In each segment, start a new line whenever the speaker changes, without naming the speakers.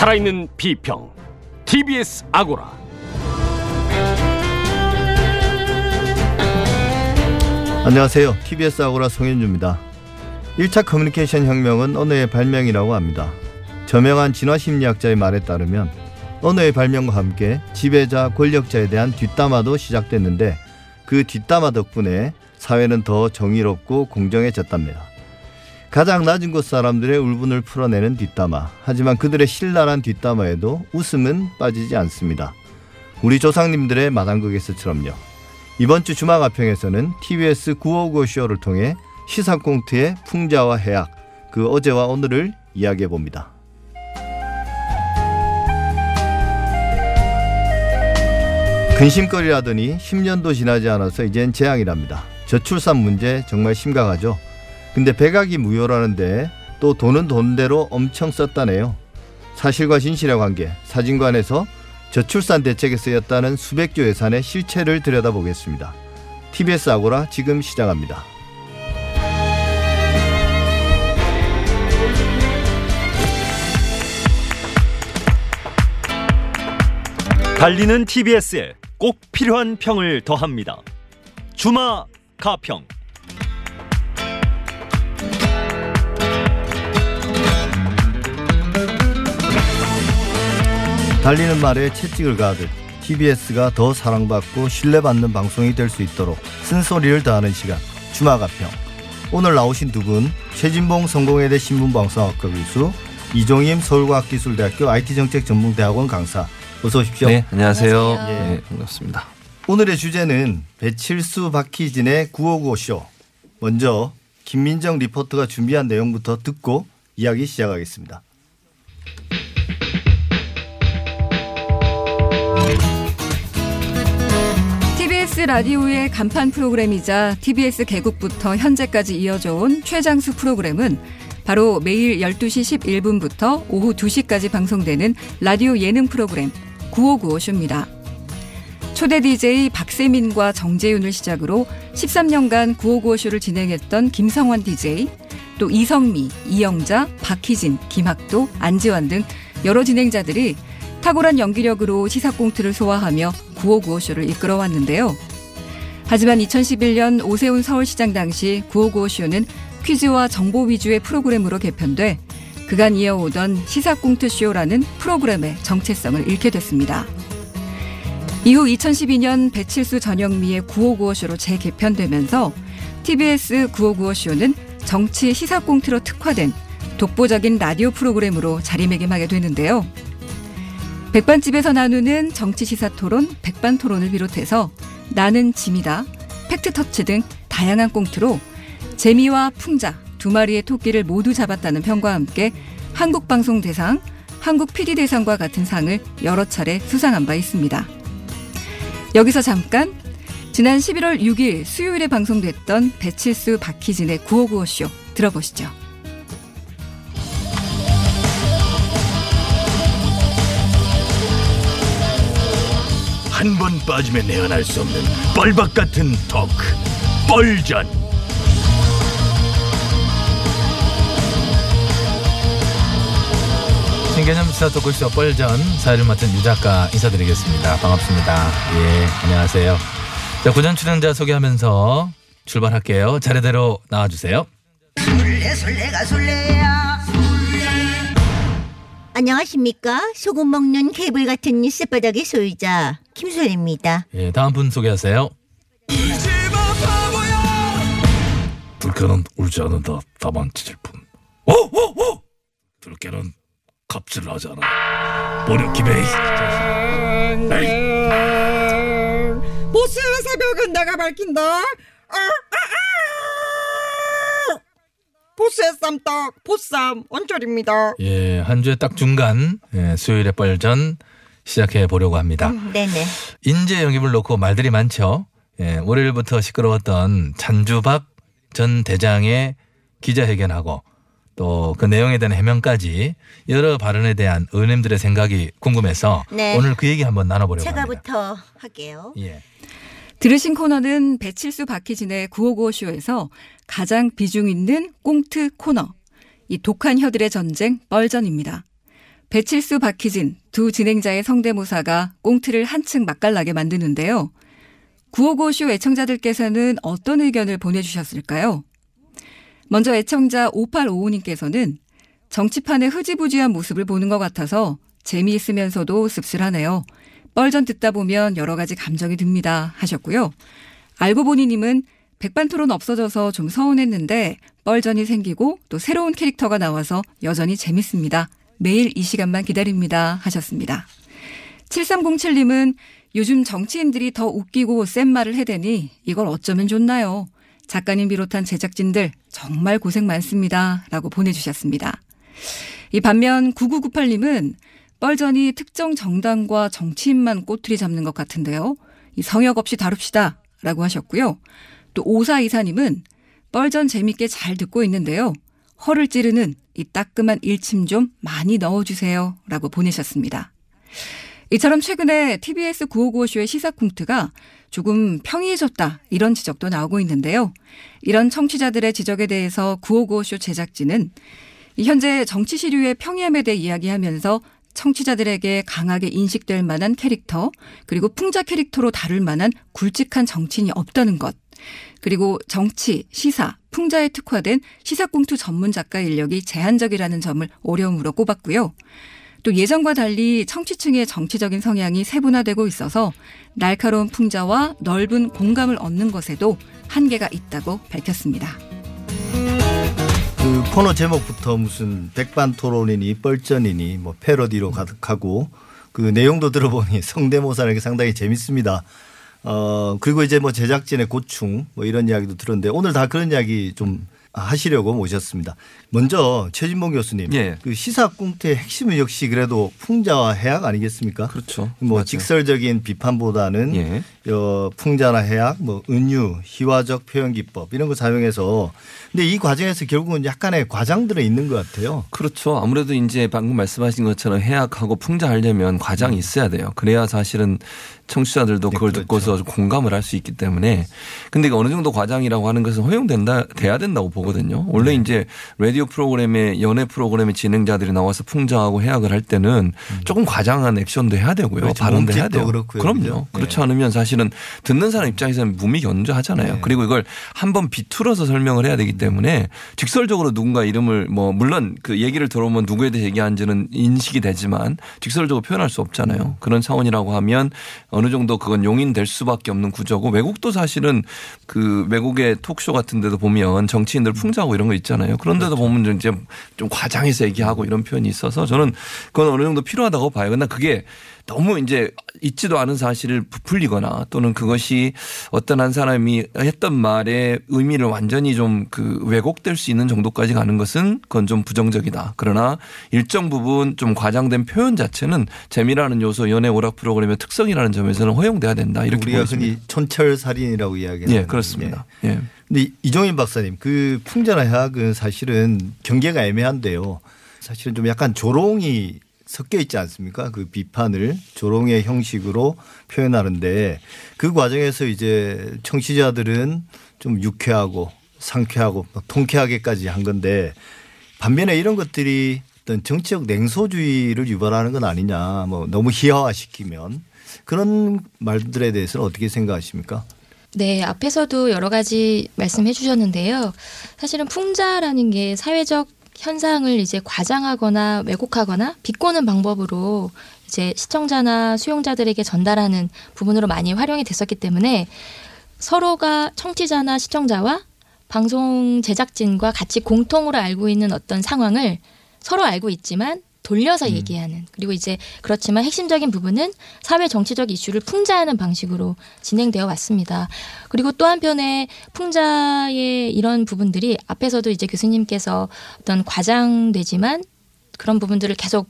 살아있는 비평 TBS 아고라
안녕하세요. TBS 아고라 송현주입니다. 1차 커뮤니케이션 혁명은 언어의 발명이라고 합니다. 저명한 진화심리학자의 말에 따르면 언어의 발명과 함께 지배자, 권력자에 대한 뒷담화도 시작됐는데 그 뒷담화 덕분에 사회는 더 정의롭고 공정해졌답니다. 가장 낮은 곳 사람들의 울분을 풀어내는 뒷담화. 하지만 그들의 신랄한 뒷담화에도 웃음은 빠지지 않습니다. 우리 조상님들의 마당극에서처럼요. 이번 주 주마가평에서는 TBS 955 쇼를 통해 시사공트의 풍자와 해악, 그 어제와 오늘을 이야기해 봅니다. 근심거리라더니 10년도 지나지 않아서 이젠 재앙이랍니다. 저출산 문제 정말 심각하죠. 근데 백악이 무효라는데 또 돈은 돈대로 엄청 썼다네요. 사실과 진실의 관계, 사진관에서 저출산 대책에 쓰였다는 수백조 예산의 실체를 들여다보겠습니다. TBS 아고라 지금 시작합니다.
달리는 TBS에 꼭 필요한 평을 더합니다. 주마 가평.
달리는 말에 채찍을 가듯 TBS가 더 사랑받고 신뢰받는 방송이 될 수 있도록 쓴소리를 다하는 시간 주마가평 오늘 나오신 두 분 최진봉 성공회대 신문방송학과 교수 이종임 서울과학기술대학교 IT정책전문대학원 강사 어서 오십시오.
네, 안녕하세요.
예.
네, 반갑습니다.
오늘의 주제는 배칠수 박희진의 9595쇼. 먼저 김민정 리포터가 준비한 내용부터 듣고 이야기 시작하겠습니다.
TBS 라디오의 간판 프로그램이자 TBS 개국부터 현재까지 이어져 온 최장수 프로그램은 바로 매일 12시 11분부터 오후 2시까지 방송되는 라디오 예능 프로그램 9595쇼입니다. 초대 DJ 박세민과 정재윤을 시작으로 13년간 9595쇼를 진행했던 김성환 DJ, 또 이성미, 이영자, 박희진, 김학도, 안지환 등 여러 진행자들이 탁월한 연기력으로 시사꽁트를 소화하며 9595쇼를 이끌어왔는데요. 하지만 2011년 오세훈 서울시장 당시 9595쇼는 퀴즈와 정보 위주의 프로그램으로 개편돼 그간 이어오던 시사꽁트쇼라는 프로그램의 정체성을 잃게 됐습니다. 이후 2012년 배칠수 전영미의 9595쇼로 재개편되면서 TBS 9595쇼는 정치 시사꽁트로 특화된 독보적인 라디오 프로그램으로 자리매김하게 되는데요. 백반집에서 나누는 정치 시사 토론, 백반 토론을 비롯해서 나는 짐이다, 팩트 터치 등 다양한 꽁트로 재미와 풍자 두 마리의 토끼를 모두 잡았다는 평과 함께 한국 방송 대상, 한국 PD대상과 같은 상을 여러 차례 수상한 바 있습니다. 여기서 잠깐 지난 11월 6일 수요일에 방송됐던 배칠수 박희진의 9595쇼 들어보시죠.
한 번 빠지면 내안할 수 없는 뻘박 같은 토크 뻘전
신개념 시사 토크쇼 뻘전 사회를 맡은 유 작가 인사드리겠습니다. 반갑습니다. 예, 안녕하세요. 자, 고전 출연자 소개하면서 출발할게요. 차례대로 나와주세요.
술래 술래가 술래야 안녕하십니까 소금 먹는 개불 같은 쌔바닥의 소유자 김술래입니다
예, 다음 분 소개하세요.
들깨는 울지 않는다 다만 짖을 뿐 오 오 오 들깨는 갑질 하잖아 버려 기베이
보스의 새벽은 내가 밝힌다. 아, 아, 아! 보스의 쌈떡, 보쌈, 원철입니다.
예, 한 주에 딱 중간 예, 수요일에 뻘전 시작해 보려고 합니다.
네네
인재 영입을 놓고 말들이 많죠. 예, 월요일부터 시끄러웠던 잔주박 전 대장의 기자회견하고 또 그 내용에 대한 해명까지 여러 발언에 대한 의원님들의 생각이 궁금해서
네.
오늘 그 얘기 한번 나눠보려고 합니다.
제가부터 할게요
예.
들으신 코너는 배칠수 박희진의 9595쇼에서 가장 비중 있는 꽁트 코너, 이 독한 혀들의 전쟁 뻘전입니다. 배칠수 박희진 두 진행자의 성대모사가 꽁트를 한층 맛깔나게 만드는데요. 955쇼 애청자들께서는 어떤 의견을 보내주셨을까요? 먼저 애청자 5855님께서는 정치판의 흐지부지한 모습을 보는 것 같아서 재미있으면서도 씁쓸하네요. 뻘전 듣다 보면 여러 가지 감정이 듭니다. 하셨고요. 알고 보니님은 백반 토론 없어져서 좀 서운했는데 뻘전이 생기고 또 새로운 캐릭터가 나와서 여전히 재밌습니다. 매일 이 시간만 기다립니다. 하셨습니다. 7307님은 요즘 정치인들이 더 웃기고 센 말을 해대니 이걸 어쩌면 좋나요? 작가님 비롯한 제작진들 정말 고생 많습니다. 라고 보내주셨습니다. 이 반면 9998님은 뻘전이 특정 정당과 정치인만 꼬투리 잡는 것 같은데요. 이 성역 없이 다룹시다. 라고 하셨고요. 또 오사이사님은 뻘전 재밌게 잘 듣고 있는데요. 허를 찌르는 이 따끔한 일침 좀 많이 넣어주세요. 라고 보내셨습니다. 이처럼 최근에 TBS 9595쇼의 시사콩트가 조금 평이해졌다 이런 지적도 나오고 있는데요. 이런 청취자들의 지적에 대해서 9595쇼 제작진은 현재 정치 시류의 평이함에 대해 이야기하면서 청취자들에게 강하게 인식될 만한 캐릭터 그리고 풍자 캐릭터로 다룰 만한 굵직한 정치인이 없다는 것 그리고 정치, 시사, 풍자에 특화된 시사공투 전문 작가 인력이 제한적이라는 점을 어려움으로 꼽았고요. 또 예전과 달리 청취층의 정치적인 성향이 세분화되고 있어서 날카로운 풍자와 넓은 공감을 얻는 것에도 한계가 있다고 밝혔습니다.
그 코너 제목부터 무슨 백반 토론이니 뻘전이니 뭐 패러디로 가득하고 그 내용도 들어보니 성대모사는 상당히 재밌습니다. 어 그리고 이제 뭐 제작진의 고충 뭐 이런 이야기도 들었는데 오늘 다 그런 이야기 좀 하시려고 모셨습니다. 먼저 최진봉 교수님,
예.
그 시사 꽁트의 핵심은 역시 그래도 풍자와 해악 아니겠습니까?
그렇죠.
뭐
맞아요.
직설적인 비판보다는
예.
어, 풍자나 해악, 뭐 은유, 희화적 표현 기법 이런 거 사용해서 근데 이 과정에서 결국은 약간의 과장들은 있는 것 같아요.
그렇죠. 아무래도 이제 방금 말씀하신 것처럼 해악하고 풍자하려면 과장이 있어야 돼요. 그래야 사실은 청취자들도
네,
그걸
그렇죠.
듣고서 공감을 할 수 있기 때문에 근데 어느 정도 과장이라고 하는 것은 허용된다 돼야 된다고 보거든요. 원래
네.
이제 라디오 프로그램에 연애 프로그램의 진행자들이 나와서 풍자하고 해악을 할 때는 조금 과장한 액션도 해야 되고요.
음. 그렇죠.
발언도 해야 돼요.
그렇고요.
그럼요. 그렇지
네.
않으면 사실 은 듣는 사람 입장에서는 무미견조하잖아요.
네.
그리고 이걸 한번 비틀어서 설명을 해야 되기 때문에 직설적으로 누군가 이름을 뭐 물론 그 얘기를 들어보면 누구에 대해 얘기하는지는 인식이 되지만 직설적으로 표현할 수 없잖아요. 그런 차원이라고 하면 어느 정도 그건 용인될 수밖에 없는 구조고 외국도 사실은 그 외국의 톡쇼 같은 데도 보면 정치인들 풍자하고 이런 거 있잖아요. 그런데도 보면 이제 좀 과장해서 얘기하고 이런 표현이 있어서 저는 그건 어느 정도 필요하다고 봐요. 근데 그게 너무 이제 있지도 않은 사실을 부풀리거나 또는 그것이 어떤 한 사람이 했던 말의 의미를 완전히 좀 그 왜곡될 수 있는 정도까지 가는 것은 그건 좀 부정적이다. 그러나 일정 부분 좀 과장된 표현 자체는 재미라는 요소 연애 오락 프로그램의 특성이라는 점에서는 허용돼야 된다. 이렇게
우리가. 흔히 촌철 살인이라고 이야기하는.
예, 그렇습니다. 예.
근데 이종인 박사님 그 풍자나 해악은 사실은 경계가 애매한데요. 사실은 좀 약간 조롱이 섞여 있지 않습니까? 그 비판을 조롱의 형식으로 표현하는데 그 과정에서 이제 청취자들은 좀 유쾌하고 상쾌하고 막 통쾌하게까지 한 건데 반면에 이런 것들이 어떤 정치적 냉소주의를 유발하는 건 아니냐 뭐 너무 희화화시키면 그런 말들에 대해서는 어떻게 생각하십니까?
네, 앞에서도 여러 가지 말씀해 주셨는데요. 사실은 풍자라는 게 사회적 현상을 이제 과장하거나 왜곡하거나 비꼬는 방법으로 이제 시청자나 수용자들에게 전달하는 부분으로 많이 활용이 됐었기 때문에 서로가 청취자나 시청자와 방송 제작진과 같이 공통으로 알고 있는 어떤 상황을 서로 알고 있지만 돌려서 얘기하는 그리고 이제 그렇지만 핵심적인 부분은 사회 정치적 이슈를 풍자하는 방식으로 진행되어 왔습니다. 그리고 또 한편에 풍자의 이런 부분들이 앞에서도 이제 교수님께서 어떤 과장되지만 그런 부분들을 계속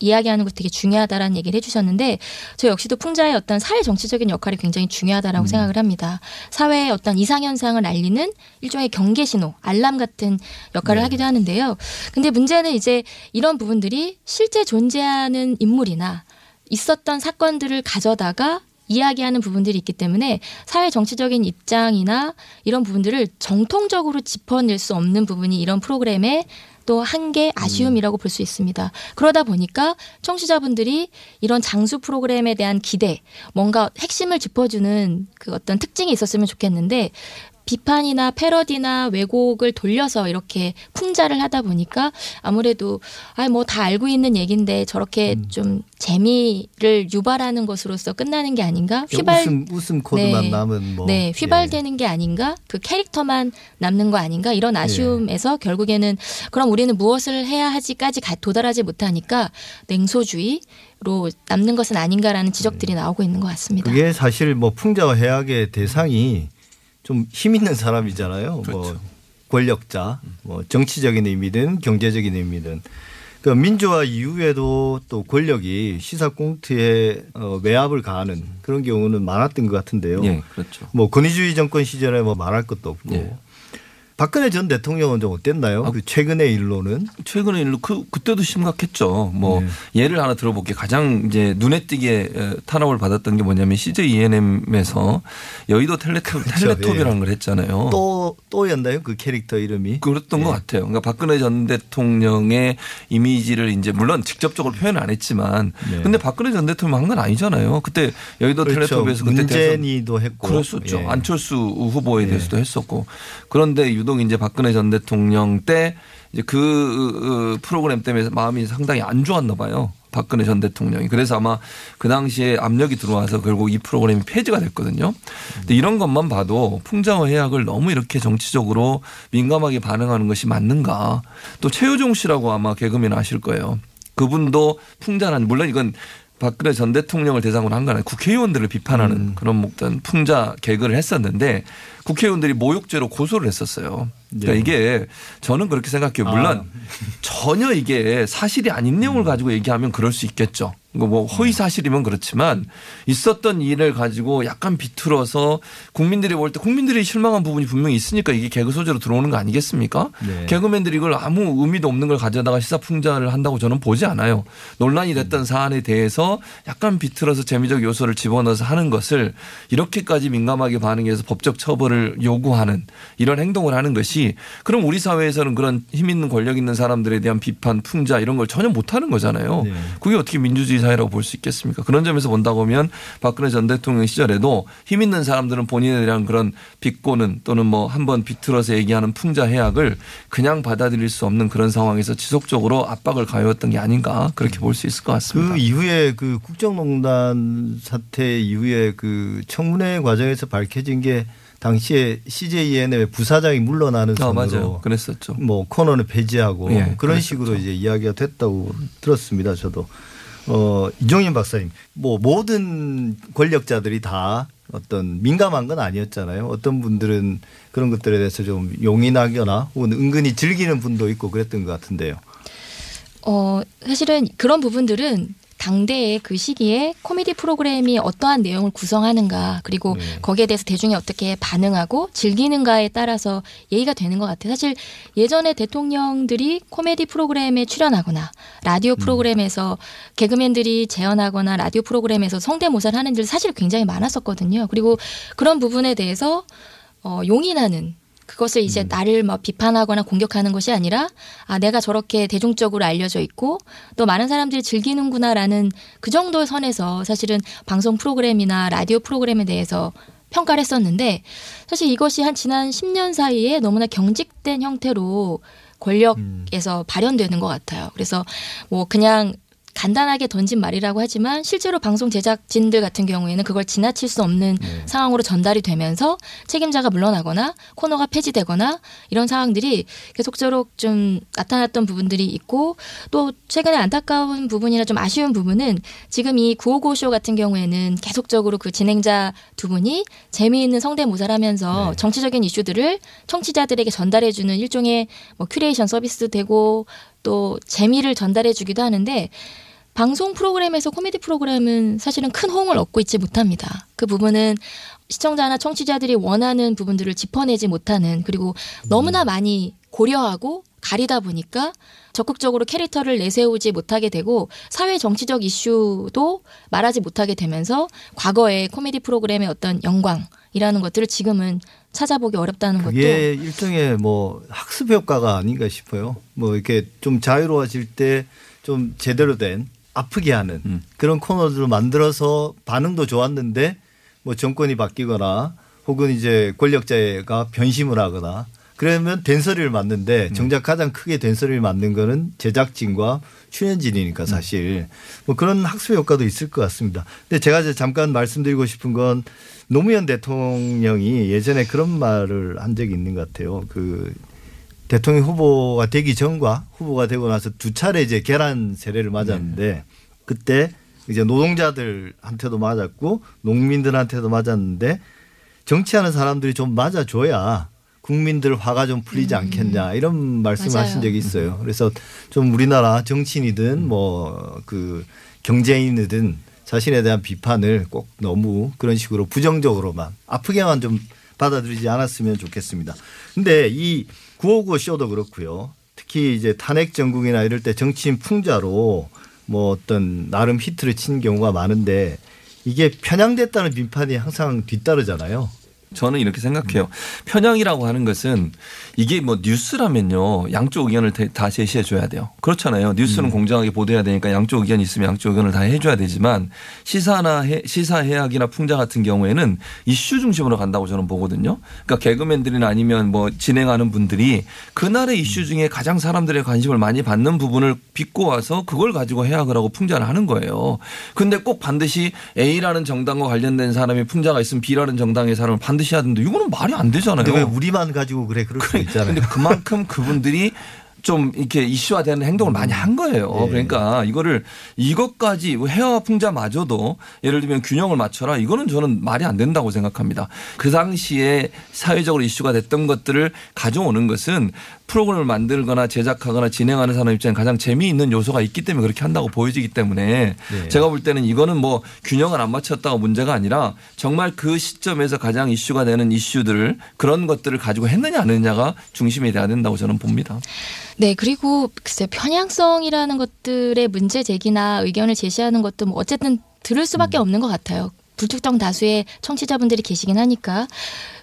이야기하는 것이 되게 중요하다라는 얘기를 해주셨는데 저 역시도 풍자의 어떤 사회 정치적인 역할이 굉장히 중요하다라고 생각을 합니다. 사회의 어떤 이상 현상을 알리는 일종의 경계 신호, 알람 같은 역할을 하기도 하는데요. 근데 문제는 이제 이런 부분들이 실제 존재하는 인물이나 있었던 사건들을 가져다가 이야기하는 부분들이 있기 때문에 사회 정치적인 입장이나 이런 부분들을 정통적으로 짚어낼 수 없는 부분이 이런 프로그램의 또 한계 아쉬움이라고 볼 수 있습니다. 그러다 보니까 청취자분들이 이런 장수 프로그램에 대한 기대, 뭔가 핵심을 짚어주는 그 어떤 특징이 있었으면 좋겠는데 비판이나 패러디나 왜곡을 돌려서 이렇게 풍자를 하다 보니까 아무래도 아 뭐 다 알고 있는 얘기인데 저렇게 좀 재미를 유발하는 것으로서 끝나는 게 아닌가? 휘발
웃음 웃음 코드만
네.
남은 뭐
네, 휘발되는 게 아닌가? 그 캐릭터만 남는 거 아닌가? 이런 아쉬움에서 결국에는 그럼 우리는 무엇을 해야 하지까지 가- 도달하지 못하니까 냉소주의 로 남는 것은 아닌가라는 지적들이 나오고 있는 것 같습니다.
그게 사실 뭐 풍자와 해악의 대상이 좀 힘 있는 사람이잖아요. 뭐 권력자, 뭐 정치적인 의미든 경제적인 의미든. 그 민주화 이후에도 또 권력이 시사 꽁트에 어, 외압을 가하는 그런 경우는 많았던 것 같은데요.
예, 그렇죠.
뭐 권위주의 정권 시절에 뭐 말할 것도 없고.
예.
박근혜 전 대통령은 좀 어땠나요?
아,
그 최근의 일로는
최근에 일로 그 그때도 심각했죠. 뭐
네.
예를 하나 들어볼게요. 가장 이제 눈에 띄게 에, 탄압을 받았던 게 뭐냐면 CJ ENM에서 여의도 텔레토, 텔레톱이라는 걸 했잖아요.
그렇죠. 예. 또 또였나요? 그 캐릭터 이름이?
그랬던 것 같아요. 그러니까 박근혜 전 대통령의 이미지를 이제 물론 직접적으로 표현은 안 했지만
네.
근데 박근혜 전 대통령 한 건 아니잖아요. 그때 여의도
그렇죠.
텔레톱에서 그때
문재인이도 했고
그랬었죠.
예.
안철수 후보에
예.
대해서도 했었고. 그런데 유독 이제 박근혜 전 대통령 때 이제 그 어, 프로그램 때문에 마음이 상당히 안 좋았나 봐요. 박근혜 전 대통령이. 그래서 아마 그 당시에 압력이 들어와서 결국 이 프로그램이 폐지가 됐거든요. 근데 이런 것만 봐도 풍자와 해악을 너무 이렇게 정치적으로 민감하게 반응하는 것이 맞는가. 또 최효종 씨라고 아마 개그맨 아실 거예요. 그분도 풍자는 물론 이건 박근혜 전 대통령을 대상으로 한 건 아니고 국회의원들을 비판하는
음.
그런 어떤 풍자 개그를 했었는데 국회의원들이 모욕죄로 고소를 했었어요. 그러니까
네.
이게 저는 그렇게 생각해요. 물론
아.
전혀 이게 사실이 아닌 내용을 가지고 얘기하면 그럴 수 있겠죠. 이거 뭐 허위 사실이면 그렇지만 있었던 일을 가지고 약간 비틀어서 국민들이 볼 때 국민들이 실망한 부분이 분명히 있으니까 이게 개그 소재로 들어오는 거 아니겠습니까?
네.
개그맨들이 이걸 아무 의미도 없는 걸 가져다가 시사 풍자를 한다고 저는 보지 않아요. 논란이 됐던 사안에 대해서 약간 비틀어서 재미적 요소를 집어넣어서 하는 것을 이렇게까지 민감하게 반응해서 법적 처벌을 요구하는 이런 행동을 하는 것이 그럼 우리 사회에서는 그런 힘 있는 권력 있는 사람들에 대한 비판 풍자 이런 걸 전혀 못 하는 거잖아요.
네.
그게 어떻게 민주주의 사회라고 볼 수 있겠습니까? 그런 점에서 본다고 하면 박근혜 전 대통령 시절에도 힘 있는 사람들은 본인에 대한 그런 비꼬는 또는 뭐 한번 비틀어서 얘기하는 풍자 해악을 그냥 받아들일 수 없는 그런 상황에서 지속적으로 압박을 가해왔던 게 아닌가 그렇게 볼 수 있을 것 같습니다.
그 이후에 그 국정농단 사태 이후에 그 청문회 과정에서 밝혀진 게 당시에 CJN의 부사장이 물러나는
아,
선으로
맞아요. 그랬었죠.
뭐 코너는 폐지하고
예,
그런
그랬었죠.
식으로 이제 이야기가 됐다고 들었습니다. 저도 어 이종인 박사님 뭐 모든 권력자들이 다 어떤 민감한 건 아니었잖아요. 어떤 분들은 그런 것들에 대해서 좀 용인하거나 혹은 은근히 즐기는 분도 있고 그랬던 것 같은데요.
어, 사실은 그런 부분들은 당대의 그 시기에 코미디 프로그램이 어떠한 내용을 구성하는가 그리고
네.
거기에 대해서 대중이 어떻게 반응하고 즐기는가에 따라서 예의가 되는 것 같아요. 사실 예전에 대통령들이 코미디 프로그램에 출연하거나 라디오 프로그램에서 개그맨들이 재연하거나 라디오 프로그램에서 성대모사를 하는 일 사실 굉장히 많았었거든요. 그리고 그런 부분에 대해서 어, 용인하는 그것을 이제 나를 막 비판하거나 공격하는 것이 아니라 아 내가 저렇게 대중적으로 알려져 있고 또 많은 사람들이 즐기는구나라는 그 정도의 선에서 사실은 방송 프로그램이나 라디오 프로그램에 대해서 평가를 했었는데 사실 이것이 한 지난 10년 사이에 너무나 경직된 형태로 권력에서 발현되는 것 같아요. 그래서 뭐 그냥 간단하게 던진 말이라고 하지만 실제로 방송 제작진들 같은 경우에는 그걸 지나칠 수 없는 상황으로 전달이 되면서 책임자가 물러나거나 코너가 폐지되거나 이런 상황들이 계속적으로 좀 나타났던 부분들이 있고 또 최근에 안타까운 부분이나 좀 아쉬운 부분은 지금 이 9595쇼 같은 경우에는 계속적으로 그 진행자 두 분이 재미있는 성대모사를 하면서 정치적인 이슈들을 청취자들에게 전달해주는 일종의 뭐 큐레이션 서비스도 되고 또 재미를 전달해 주기도 하는데 방송 프로그램에서 코미디 프로그램은 사실은 큰 호응을 얻고 있지 못합니다. 그 부분은 시청자나 청취자들이 원하는 부분들을 짚어내지 못하는 그리고 너무나 많이 고려하고 가리다 보니까 적극적으로 캐릭터를 내세우지 못하게 되고 사회 정치적 이슈도 말하지 못하게 되면서 과거의 코미디 프로그램의 어떤 영광이라는 것들을 지금은 찾아보기 어렵다는 것도
그게 일종의 뭐 학습 효과가 아닌가 싶어요. 뭐 이렇게 좀 자유로워질 때 좀 제대로 된 아프게 하는
음.
그런 코너들을 만들어서 반응도 좋았는데 뭐 정권이 바뀌거나 혹은 이제 권력자가 변심을 하거나 그러면 된소리를 맞는데 정작 가장 크게 된소리를 맞는 거는 제작진과 출연진이니까 사실 뭐 그런 학습 효과도 있을 것 같습니다. 근데 제가 이제 잠깐 말씀드리고 싶은 건 노무현 대통령이 예전에 그런 말을 한 적이 있는 것 같아요. 그 대통령 후보가 되기 전과 후보가 되고 나서 두 차례 이제 계란 세례를 맞았는데 그때 이제 노동자들한테도 맞았고 농민들한테도 맞았는데 정치하는 사람들이 좀 맞아줘야 국민들 화가 좀 풀리지 않겠냐 이런 말씀을. 하신 적이 있어요. 그래서 좀 우리나라 정치인이든 뭐 그 경제인이든 자신에 대한 비판을 꼭 너무 그런 식으로 부정적으로만 아프게만 좀 받아들이지 않았으면 좋겠습니다. 근데 이 959 쇼도 그렇고요. 특히 이제 탄핵 전국이나 이럴 때 정치인 풍자로 뭐 어떤 나름 히트를 친 경우가 많은데 이게 편향됐다는 비판이 항상 뒤따르잖아요.
저는 이렇게 생각해요. 편향이라고 하는 것은 이게 뭐 뉴스라면요. 양쪽 의견을 대- 다 제시해 줘야 돼요. 그렇잖아요. 뉴스는 공정하게 보도해야 되니까 양쪽 의견이 있으면 양쪽 의견을 다 해줘야 되지만 시사나 해- 시사 해학이나 풍자 같은 경우에는 이슈 중심으로 간다고 저는 보거든요. 그러니까 개그맨들이나 아니면 뭐 진행하는 분들이 그날의 이슈 중에 가장 사람들의 관심을 많이 받는 부분을 빚고 와서 그걸 가지고 해학을 하고 풍자를 하는 거예요. 근데 꼭 반드시 A라는 정당과 관련된 사람이 풍자가 있으면 B라는 정당의 사람을 반 드시 해야 된다. 이거는 말이 안 되잖아요.
근데 왜 우리만 가지고 그래 그럴 수 있잖아요.
근데 그만큼 그분들이 좀 이렇게 이슈화되는 행동을 많이 한 거예요.
네.
그러니까 이거를 이것까지 해와 풍자마저도 예를 들면 균형을 맞춰라 이거는 저는 말이 안 된다고 생각합니다. 그 당시에 사회적으로 이슈가 됐던 것들을 가져오는 것은 프로그램을 만들거나 제작하거나 진행하는 사람 입장에 가장 재미있는 요소가 있기 때문에 그렇게 한다고 보여지기 때문에
네.
제가 볼 때는 이거는 뭐 균형을 안 맞췄다가 문제가 아니라 정말 그 시점에서 가장 이슈가 되는 이슈들을 그런 것들을 가지고 했느냐 안 했느냐가 중심이 돼야 된다고 저는 봅니다.
네, 그리고 글쎄 편향성이라는 것들의 문제 제기나 의견을 제시하는 것도 뭐 어쨌든 들을 수밖에 없는 것 같아요. 불특정 다수의 청취자분들이 계시긴 하니까.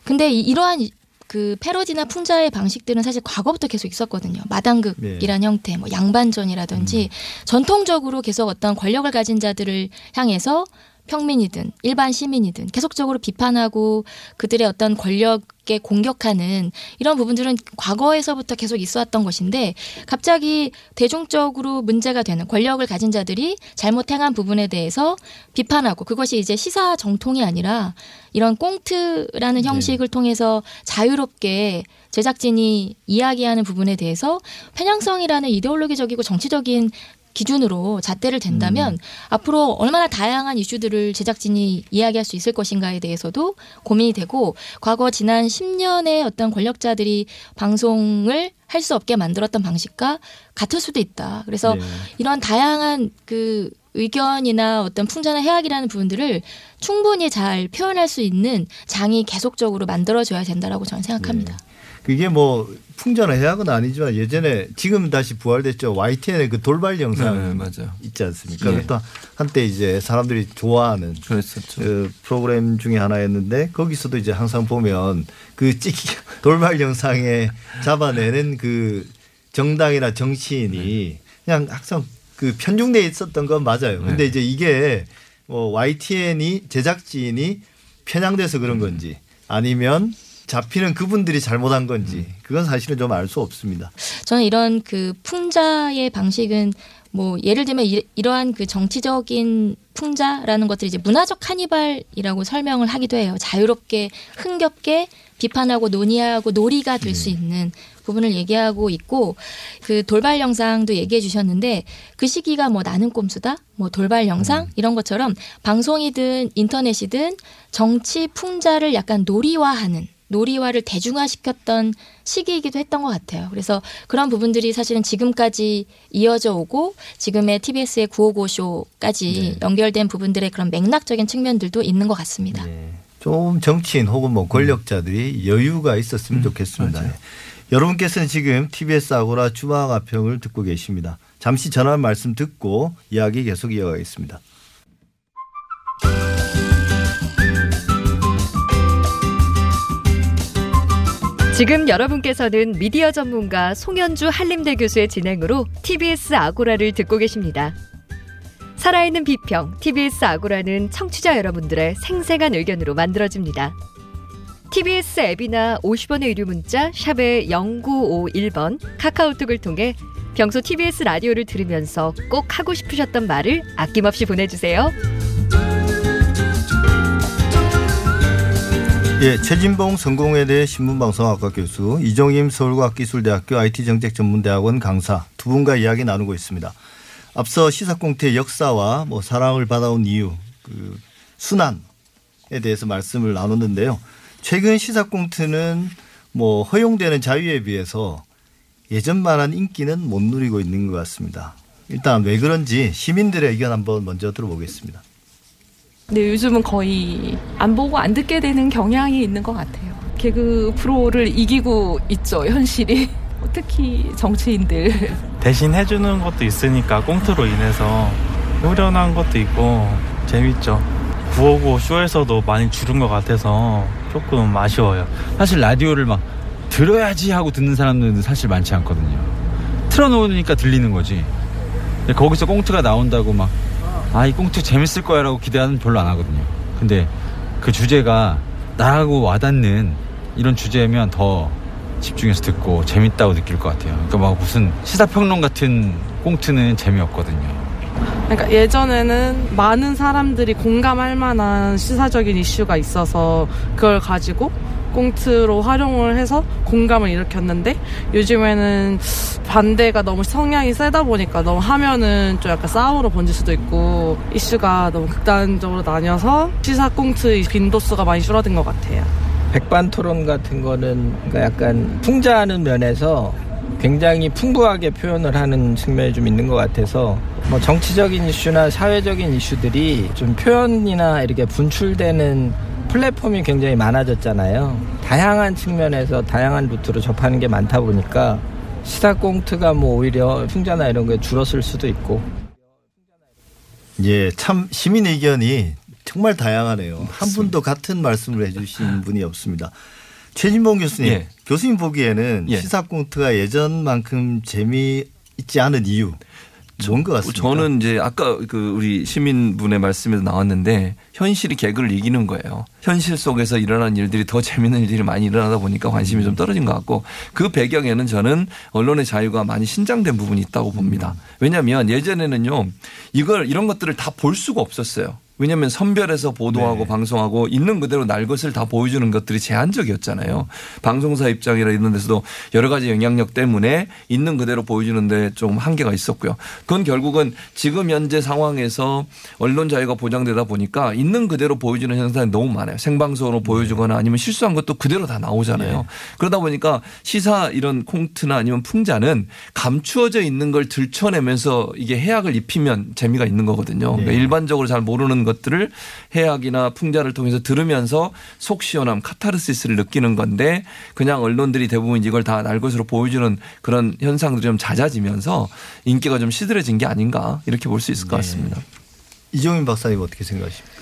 근데 이- 이러한 이- 그 패러디나 풍자의 방식들은 사실 과거부터 계속 있었거든요. 마당극이란 형태, 뭐 양반전이라든지 전통적으로 계속 어떤 권력을 가진 자들을 향해서 평민이든 일반 시민이든 계속적으로 비판하고 그들의 어떤 권력에 공격하는 이런 부분들은 과거에서부터 계속 있어 왔던 것인데 갑자기 대중적으로 문제가 되는 권력을 가진 자들이 잘못 행한 부분에 대해서 비판하고 그것이 이제 시사 정통이 아니라 이런 꽁트라는 형식을 통해서 자유롭게 제작진이 이야기하는 부분에 대해서 편향성이라는 이데올로기적이고 정치적인 기준으로 잣대를 댄다면 앞으로 얼마나 다양한 이슈들을 제작진이 이야기할 수 있을 것인가에 대해서도 고민이 되고 과거 지난 10년의 어떤 권력자들이 방송을 할 수 없게 만들었던 방식과 같을 수도 있다. 그래서
네.
이런 다양한 그 의견이나 어떤 풍자나 해악이라는 부분들을 충분히 잘 표현할 수 있는 장이 계속적으로 만들어져야 된다라고 저는 생각합니다.
그게 뭐 풍자나 해악은 아니지만 예전에 지금 다시 부활됐죠. YTN의 그 돌발 영상
네, 맞아요.
있지 않습니까?
예.
그것도 한때 이제 사람들이 좋아하는
그랬었죠.
그 프로그램 중에 하나였는데 거기서도 이제 항상 보면 그 찍기 돌발 영상에 잡아내는 그 정당이나 정치인이 그냥 항상 그 편중돼 있었던 건 맞아요. 근데
네.
이제 이게 뭐 YTN이 제작진이 편향돼서 그런 건지 아니면 잡히는 그분들이 잘못한 건지 그건 사실은 좀 알 수 없습니다.
저는 이런 그 풍자의 방식은 뭐 예를 들면 이, 이러한 그 정치적인 풍자라는 것들이 이제 문화적 카니발이라고 설명을 하기도 해요. 자유롭게 흥겹게 비판하고 논의하고 놀이가 될수 있는 부분을 얘기하고 있고 그 돌발 영상도 얘기해 주셨는데 그 시기가 뭐 나는 꼼수다? 뭐 돌발 영상? 이런 것처럼 방송이든 인터넷이든 정치 풍자를 약간 놀이화하는 놀이화를 대중화시켰던 시기이기도 했던 것 같아요. 그래서 그런 부분들이 사실은 지금까지 이어져 오고 지금의 TBS의 955 쇼까지 연결된 부분들의 그런 맥락적인 측면들도 있는 것 같습니다.
좀 정치인 혹은 뭐 권력자들이 여유가 있었으면 좋겠습니다. 여러분께서는 지금 TBS 아고라 주마 가평을 듣고 계십니다. 잠시 전화 말씀 듣고 이야기 계속 이어가겠습니다.
지금 여러분께서는 미디어 전문가 송현주 한림대 교수의 진행으로 TBS 아고라를 듣고 계십니다. 살아있는 비평 TBS 아고라는 청취자 여러분들의 생생한 의견으로 만들어집니다. TBS 앱이나 50원의 유료 문자 샵의 0951번 카카오톡을 통해 평소 TBS 라디오를 들으면서 꼭 하고 싶으셨던 말을 아낌없이 보내주세요.
예, 최진봉 성공회대 신문방송학과 교수, 이종임 서울과학기술대학교 IT정책전문대학원 강사 두 분과 이야기 나누고 있습니다. 앞서 시사공태의 역사와 뭐 사랑을 받아온 이유, 그 순환에 대해서 말씀을 나눴는데요. 최근 시사공태는 뭐 허용되는 자유에 비해서 예전만한 인기는 못 누리고 있는 것 같습니다. 일단 왜 그런지 시민들의 의견 한번 먼저 들어보겠습니다.
근데 요즘은 거의 안 보고 안 듣게 되는 경향이 있는 것 같아요. 개그 프로를 이기고 있죠, 현실이. 특히 정치인들.
대신 해주는 것도 있으니까 꽁트로 인해서 후련한 것도 있고 재밌죠. 959 쇼에서도 많이 줄은 것 같아서 조금 아쉬워요.
사실 라디오를 막 들어야지 하고 듣는 사람들은 사실 많지 않거든요. 틀어놓으니까 들리는 거지. 거기서 꽁트가 나온다고 막, 아, 이 꽁트 재밌을 거야 라고 기대하는 별로 안 하거든요. 근데 그 주제가 나하고 와닿는 이런 주제면 더 집중해서 듣고 재밌다고 느낄 것 같아요. 그러니까 막 무슨 시사평론 같은 꽁트는 재미없거든요.
그러니까 예전에는 많은 사람들이 공감할 만한 시사적인 이슈가 있어서 그걸 가지고 꽁트로 활용을 해서 공감을 일으켰는데 요즘에는 반대가 너무 성향이 세다 보니까 너무 하면은 좀 약간 싸움으로 번질 수도 있고 이슈가 너무 극단적으로 나뉘어서 시사 꽁트 빈도수가 많이 줄어든 것 같아요.
백반 토론 같은 거는 그러니까 약간 풍자하는 면에서 굉장히 풍부하게 표현을 하는 측면이 좀 있는 것 같아서 뭐 정치적인 이슈나 사회적인 이슈들이 좀 표현이나 이렇게 분출되는 플랫폼이 굉장히 많아졌잖아요. 다양한 측면에서 다양한 루트로 접하는 게 많다 보니까 시사 꽁트가 뭐 오히려 풍자나 이런 거에 줄었을 수도 있고.
예, 참 시민 의견이 정말 다양하네요. 한 분도 같은 말씀을 해주신 분이 없습니다. 최진봉 교수님,
예.
교수님 보기에는
예.
시사 꽁트가 예전만큼 재미 있지 않은 이유 뭔것 같습니까?
저는 이제 아까 그 우리 시민분의 말씀에서 나왔는데 현실이 개그를 이기는 거예요. 현실 속에서 일어나는 일들이 더 재밌는 일들이 많이 일어나다 보니까 관심이 좀 떨어진 것 같고 그 배경에는 저는 언론의 자유가 많이 신장된 부분이 있다고 봅니다. 왜냐하면 예전에는요 이걸 이런 것들을 다 볼 수가 없었어요. 왜냐하면 선별해서 보도하고
네.
방송하고 있는 그대로 날 것을 다 보여주는 것들이 제한적이었잖아요. 방송사 입장이나 이런 데서도 여러 가지 영향력 때문에 있는 그대로 보여주는데 좀 한계가 있었고요. 그건 결국은 지금 현재 상황에서 언론 자유가 보장되다 보니까 있는 그대로 보여주는 현상이 너무 많아요. 생방송으로 보여주거나 아니면 실수한 것도 그대로 다 나오잖아요. 그러다 보니까 시사 이런 콩트나 아니면 풍자는 감추어져 있는 걸 들춰내면서 이게 해악을 입히면 재미가 있는 거거든요. 그러니까
네.
일반적으로 잘 모르는 것들을 해악이나 풍자를 통해서 들으면서 속 시원함, 카타르시스를 느끼는 건데 그냥 언론들이 대부분 이걸 다 날 것으로 보여주는 그런 현상들이 좀 잦아지면서 인기가 좀 시들해진 게 아닌가 이렇게 볼 수 있을 것 같습니다.
이종민 박사님 어떻게 생각하십니까?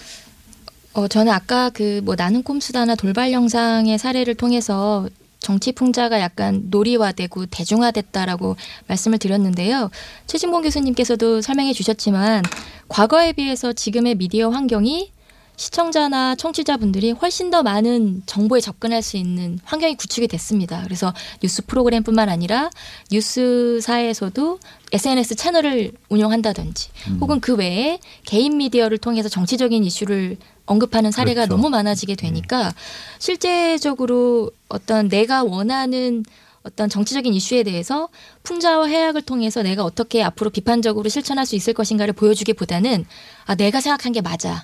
어, 저는 아까 그 뭐 나는 꼼수다나 돌발 영상의 사례를 통해서 정치 풍자가 약간 놀이화되고 대중화됐다라고 말씀을 드렸는데요. 최진봉 교수님께서도 설명해 주셨지만 과거에 비해서 지금의 미디어 환경이 시청자나 청취자분들이 훨씬 더 많은 정보에 접근할 수 있는 환경이 구축이 됐습니다. 그래서 뉴스 프로그램뿐만 아니라 뉴스사에서도 SNS 채널을 운영한다든지 혹은 그 외에 개인 미디어를 통해서 정치적인 이슈를 언급하는 사례가
그렇죠.
너무 많아지게 되니까 실제적으로 어떤 내가 원하는 어떤 정치적인 이슈에 대해서 풍자와 해악을 통해서 내가 어떻게 앞으로 비판적으로 실천할 수 있을 것인가를 보여주기보다는 아 내가 생각한 게 맞아.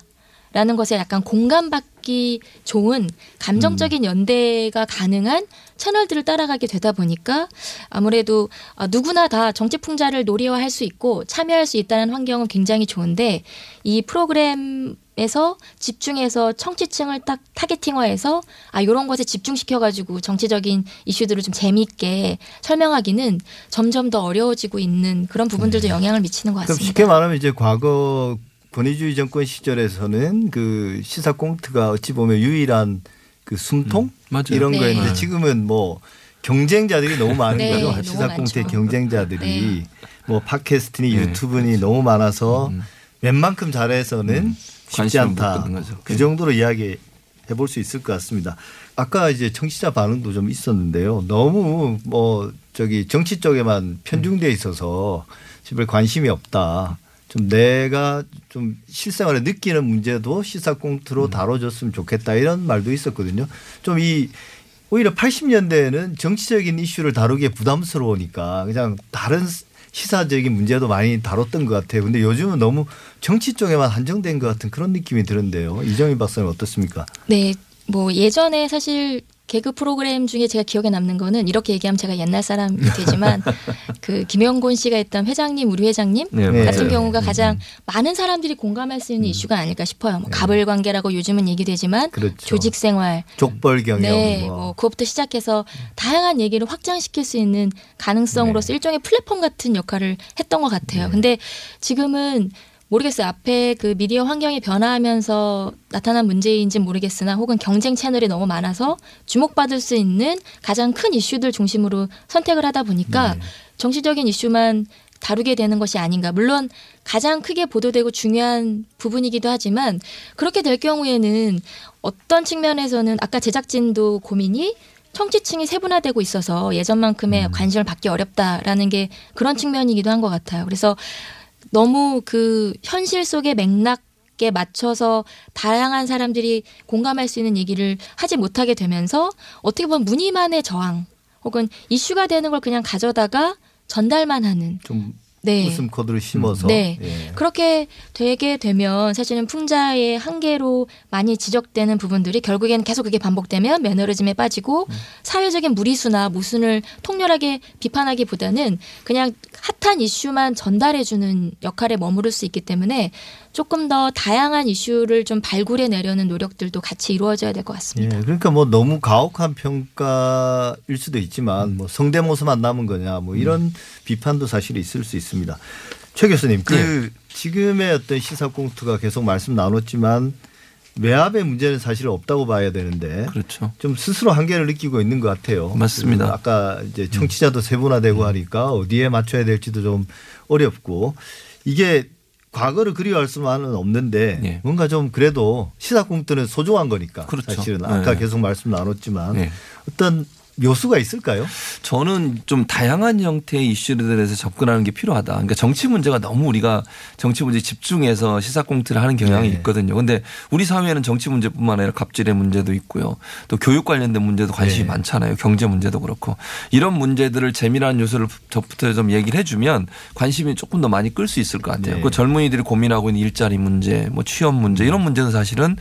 라는 것에 약간 공감받기 좋은 감정적인 연대가 가능한 채널들을 따라가게 되다 보니까 아무래도 아, 누구나 다 정치 풍자를 놀이화할 수 있고 참여할 수 있다는 환경은 굉장히 좋은데 이 프로그램에 프로그램에서 집중해서 청취층을 딱 타겟팅화해서 아 이런 것에 집중시켜 가지고 정치적인 이슈들을 좀 재미있게 설명하기는 점점 더 어려워지고 있는 그런 부분들도 영향을 미치는 것
네.
같습니다.
쉽게 말하면 이제 과거 권위주의 정권 시절에서는 그 시사 꽁트가 어찌 보면 유일한 그 숨통
맞아요.
이런
네.
거였는데
네.
지금은 뭐 경쟁자들이 너무 많은
네,
거죠. 시사 꽁트의. 경쟁자들이
네.
뭐 팟캐스트니
네,
유튜브니 너무 많아서 웬만큼 잘해서는 쉽지
관심을 못
않다. 그 정도로 이야기 해볼 수 있을 것 같습니다. 아까 이제 청취자 반응도 좀 있었는데요. 너무 뭐 저기 정치 쪽에만 편중돼 있어서 집에 관심이 없다. 좀 내가 좀 실생활에 느끼는 문제도 시사 꽁트로 다뤄줬으면 좋겠다 이런 말도 있었거든요. 좀 이 오히려 80년대에는 정치적인 이슈를 다루기에 부담스러우니까 그냥 다른 시사적인 문제도 많이 다뤘던 것 같아요. 근데 요즘은 너무 정치 쪽에만 한정된 것 같은 그런 느낌이 드는데요. 이정희 박사님 어떻습니까?
네, 뭐 예전에 사실 개그 프로그램 중에 제가 기억에 남는 거는 이렇게 얘기하면 제가 옛날 사람이 되지만 그 김영곤 씨가 했던 회장님 우리 회장님
네,
같은
맞아요.
경우가
음,
가장 많은 사람들이 공감할 수 있는 이슈가 아닐까 싶어요. 뭐 가불 관계라고 요즘은 얘기되지만
그렇죠.
조직 생활
족벌 경영
네,
뭐.
뭐 그것부터 시작해서 다양한 얘기를 확장시킬 수 있는 가능성으로서 일종의 플랫폼 같은 역할을 했던 것 같아요. 근데 지금은 모르겠어요. 앞에 그 미디어 환경이 변화하면서 나타난 문제인지 모르겠으나 혹은 경쟁 채널이 너무 많아서 주목받을 수 있는 가장 큰 이슈들 중심으로 선택을 하다 보니까 정치적인 이슈만 다루게 되는 것이 아닌가. 물론 가장 크게 보도되고 중요한 부분이기도 하지만 그렇게 될 경우에는 어떤 측면에서는 아까 제작진도 고민이 청취층이 세분화되고 있어서 예전만큼의 관심을 받기 어렵다라는 게 그런 측면이기도 한 것 같아요. 그래서 너무 그 현실 속의 맥락 에 맞춰서 다양한 사람들이 공감할 수 있는 얘기를 하지 못하게 되면서 어떻게 보면 무늬만의 저항 혹은 이슈가 되는 걸 그냥 가져다가 전달만 하는
좀
네.
웃음 코드를 심어서
네.
예.
그렇게 되게 되면 사실은 풍자의 한계로 많이 지적되는 부분들이 결국에는 계속 그게 반복되면 매너리즘에 빠지고
음.
사회적인 무리수나 모순을 통렬하게 비판하기보다는 그냥 핫한 이슈만 전달해 주는 역할에 머무를 수 있기 때문에 조금 더 다양한 이슈를 좀 발굴해 내려는 노력들도 같이 이루어져야 될 것 같습니다.
예, 그러니까 뭐 너무 가혹한 평가일 수도 있지만 뭐 성대모사만 남은 거냐 뭐 이런 비판도 사실 있을 수 있습니다. 최 교수님, 그 지금의 어떤 시사 꽁트가 계속 말씀 나눴지만 외압의 문제는 사실 없다고 봐야 되는데
그렇죠.
좀 스스로 한계를 느끼고 있는 것 같아요.
맞습니다.
그 아까 이제 청취자도 세분화되고 하니까 어디에 맞춰야 될지도 좀 어렵고 이게 과거를 그리워할 수만은 없는데 뭔가 좀 그래도 시사 꽁트는 소중한 거니까 사실은 아까
네.
계속 말씀 나눴지만
네.
어떤 묘수가 있을까요?
저는 좀 다양한 형태의 이슈들에서 접근하는 게 필요하다. 그러니까 정치 문제가 너무 우리가 정치 문제에 집중해서 시사 꽁트를 하는 경향이
네.
있거든요. 근데 우리 사회에는 정치 문제뿐만 아니라 갑질의 문제도 있고요. 또 교육 관련된 문제도 관심이
네.
많잖아요. 경제 문제도 그렇고. 이런 문제들을 재미난 요소를 저부터 좀 얘기를 해주면 관심이 조금 더 많이 끌 수 있을 것 같아요.
네.
그 젊은이들이 고민하고 있는 일자리 문제, 뭐 취업 문제 이런 문제는 사실은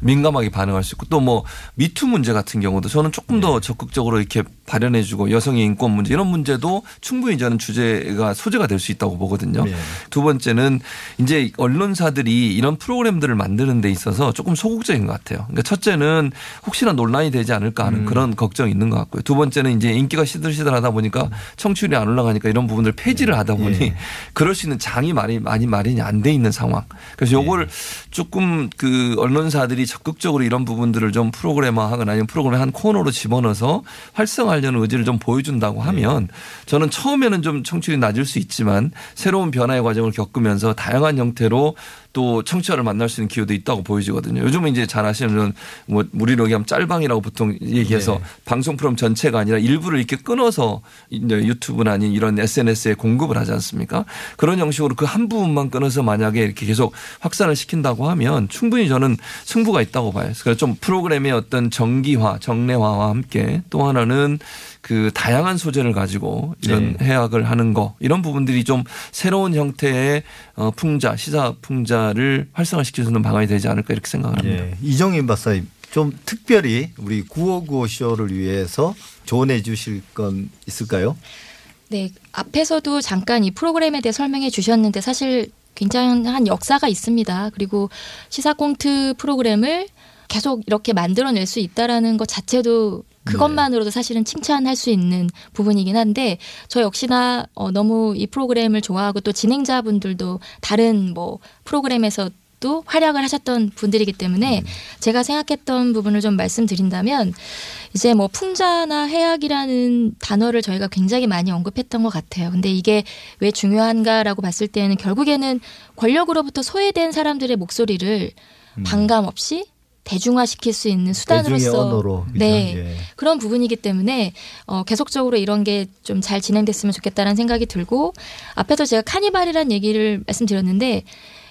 민감하게 반응할 수 있고 또 뭐 미투 문제 같은 경우도 저는 조금
네.
더 적극적으로 이렇게 발현해주고 여성의 인권 문제 이런 문제도 충분히 저는 주제가 소재가 될 수 있다고 보거든요.
네.
두 번째는 이제 언론사들이 이런 프로그램들을 만드는 데 있어서 조금 소극적인 것 같아요. 그러니까 첫째는 혹시나 논란이 되지 않을까 하는
음.
그런 걱정이 있는 것 같고요. 두 번째는 이제 인기가 시들시들하다 보니까 청취율이 안 올라가니까 이런 부분들 폐지를 하다 보니
예.
그럴 수 있는 장이 많이 많이 마련이 안 돼 있는 상황. 그래서 요거를 조금 그 언론사들이 적극적으로 이런 부분들을 좀 프로그램화하거나 아니면 프로그램 한 코너로 집어넣어서 활성화하려는 의지를 좀 보여준다고 하면 저는 처음에는 좀 청취율이 낮을 수 있지만 새로운 변화의 과정을 겪으면서 다양한 형태로 또 청취자를 만날 수 있는 기회도 있다고 보여지거든요. 요즘은 이제 잘 아시는 뭐 우리로 얘기하면 짤방이라고 보통 얘기해서 방송 프로그램 전체가 아니라 일부를 이렇게 끊어서 이제 유튜브나 아닌 이런 SNS에 공급을 하지 않습니까? 그런 형식으로 그 한 부분만 끊어서 만약에 이렇게 계속 확산을 시킨다고 하면 충분히 저는 승부가 있다고 봐요. 그래서 좀 프로그램의 어떤 정기화, 정례화와 함께 또 하나는 그 다양한 소재를 가지고 이런 해악을 하는 거 이런 부분들이 좀 새로운 형태의 어, 풍자, 시사 풍자를 있는 방안이 되지 않을까 이렇게 생각을 합니다.
예. 이정인 박사님 좀 특별히 우리 9595 쇼를 위해서 조언해 주실 건 있을까요?
네, 앞에서도 잠깐 이 프로그램에 대해 설명해 주셨는데 사실 굉장한 역사가 있습니다. 그리고 시사 꽁트 프로그램을 계속 이렇게 만들어낼 수 있다라는 것 자체도 그것만으로도 사실은 칭찬할 수 있는 부분이긴 한데 저 역시나 어, 너무 이 프로그램을 좋아하고 또 진행자분들도 다른 뭐 프로그램에서도 활약을 하셨던 분들이기 때문에 제가 생각했던 부분을 좀 말씀드린다면 이제 뭐 풍자나 해악이라는 단어를 저희가 굉장히 많이 언급했던 것 같아요. 근데 이게 왜 중요한가라고 봤을 때는 결국에는 권력으로부터 소외된 사람들의 목소리를 반감 없이 대중화시킬 수 있는 수단으로서? 네
예.
그런 부분이기 때문에 어, 계속적으로 이런 게 좀 잘 진행됐으면 좋겠다는 생각이 들고 앞에서 제가 카니발이라는 얘기를 말씀드렸는데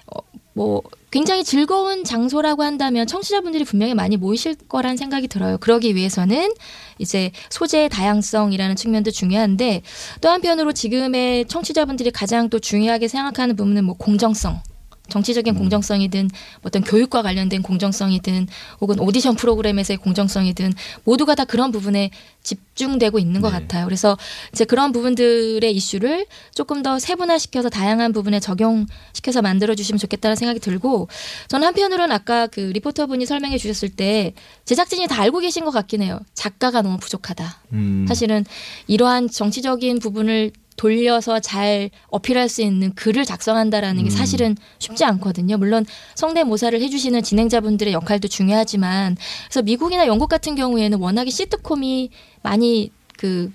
어, 뭐 굉장히 즐거운 장소라고 한다면 청취자분들이 분명히 많이 모이실 거란 생각이 들어요. 그러기 위해서는 이제 소재의 다양성이라는 측면도 중요한데 또 한편으로 지금의 청취자분들이 가장 또 중요하게 생각하는 부분은 뭐 공정성. 정치적인 공정성이든 어떤 교육과 관련된 공정성이든 혹은 오디션 프로그램에서의 공정성이든 모두가 다 그런 부분에 집중되고 있는 것 같아요. 그래서 이제 그런 부분들의 이슈를 조금 더 세분화시켜서 다양한 부분에 적용시켜서 만들어 주시면 좋겠다는 생각이 들고 저는 한편으로는 아까 그 리포터분이 설명해 주셨을 때 제작진이 다 알고 계신 것 같긴 해요. 작가가 너무 부족하다.
음.
사실은 이러한 정치적인 부분을 돌려서 잘 어필할 수 있는 글을 작성한다라는 게
음.
사실은 쉽지 않거든요. 물론 성대모사를 해주시는 진행자분들의 역할도 중요하지만 그래서 미국이나 영국 같은 경우에는 워낙에 시트콤이 많이 그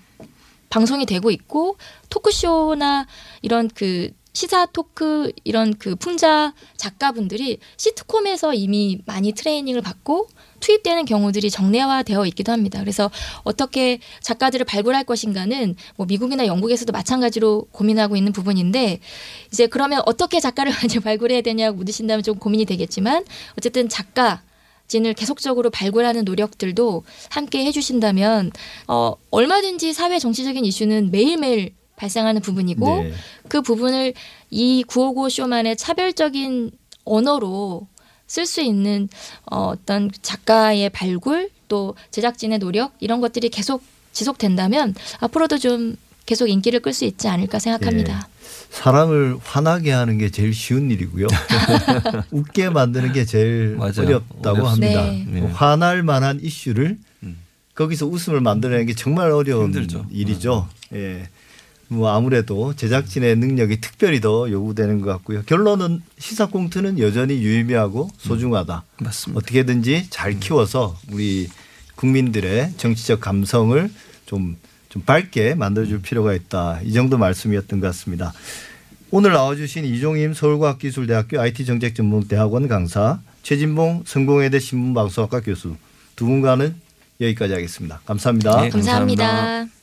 방송이 되고 있고 토크쇼나 이런 그 시사 토크 이런 그 풍자 작가분들이 시트콤에서 이미 많이 트레이닝을 받고 투입되는 경우들이 정례화되어 있기도 합니다. 그래서 어떻게 작가들을 발굴할 것인가는 뭐 미국이나 영국에서도 마찬가지로 고민하고 있는 부분인데 이제 그러면 어떻게 작가를 발굴해야 되냐고 묻으신다면 좀 고민이 되겠지만 어쨌든 작가 진을 계속적으로 발굴하는 노력들도 함께 해주신다면 어 얼마든지 사회 정치적인 이슈는 매일매일 발생하는 부분이고
네.
그 부분을 이 955 쇼만의 차별적인 언어로 쓸 수 있는 어, 어떤 작가의 발굴 또 제작진의 노력 이런 것들이 계속 지속된다면 앞으로도 좀 계속 인기를 끌 수 있지 않을까 생각합니다.
사람을 화나게 하는 게 제일 쉬운 일이고요. 웃게 만드는 게 제일 어렵다고
어렵습니다.
합니다.
네. 네.
화날 만한 이슈를 거기서 웃음을 만들어내는 게 정말 어려운
힘들죠.
일이죠. 예. 뭐 아무래도 제작진의 능력이 특별히 더 요구되는 것 같고요. 결론은 시사 꽁트는 여전히 유의미하고 소중하다.
맞습니다.
어떻게든지 잘 키워서 우리 국민들의 정치적 감성을 좀, 좀 밝게 만들어줄 필요가 있다. 이 정도 말씀이었던 것 같습니다. 오늘 나와주신 이종임 서울과학기술대학교 IT정책전문대학원 강사 최진봉 성공회대 신문방송학과 교수 두 분과는 여기까지 하겠습니다. 감사합니다.
감사합니다.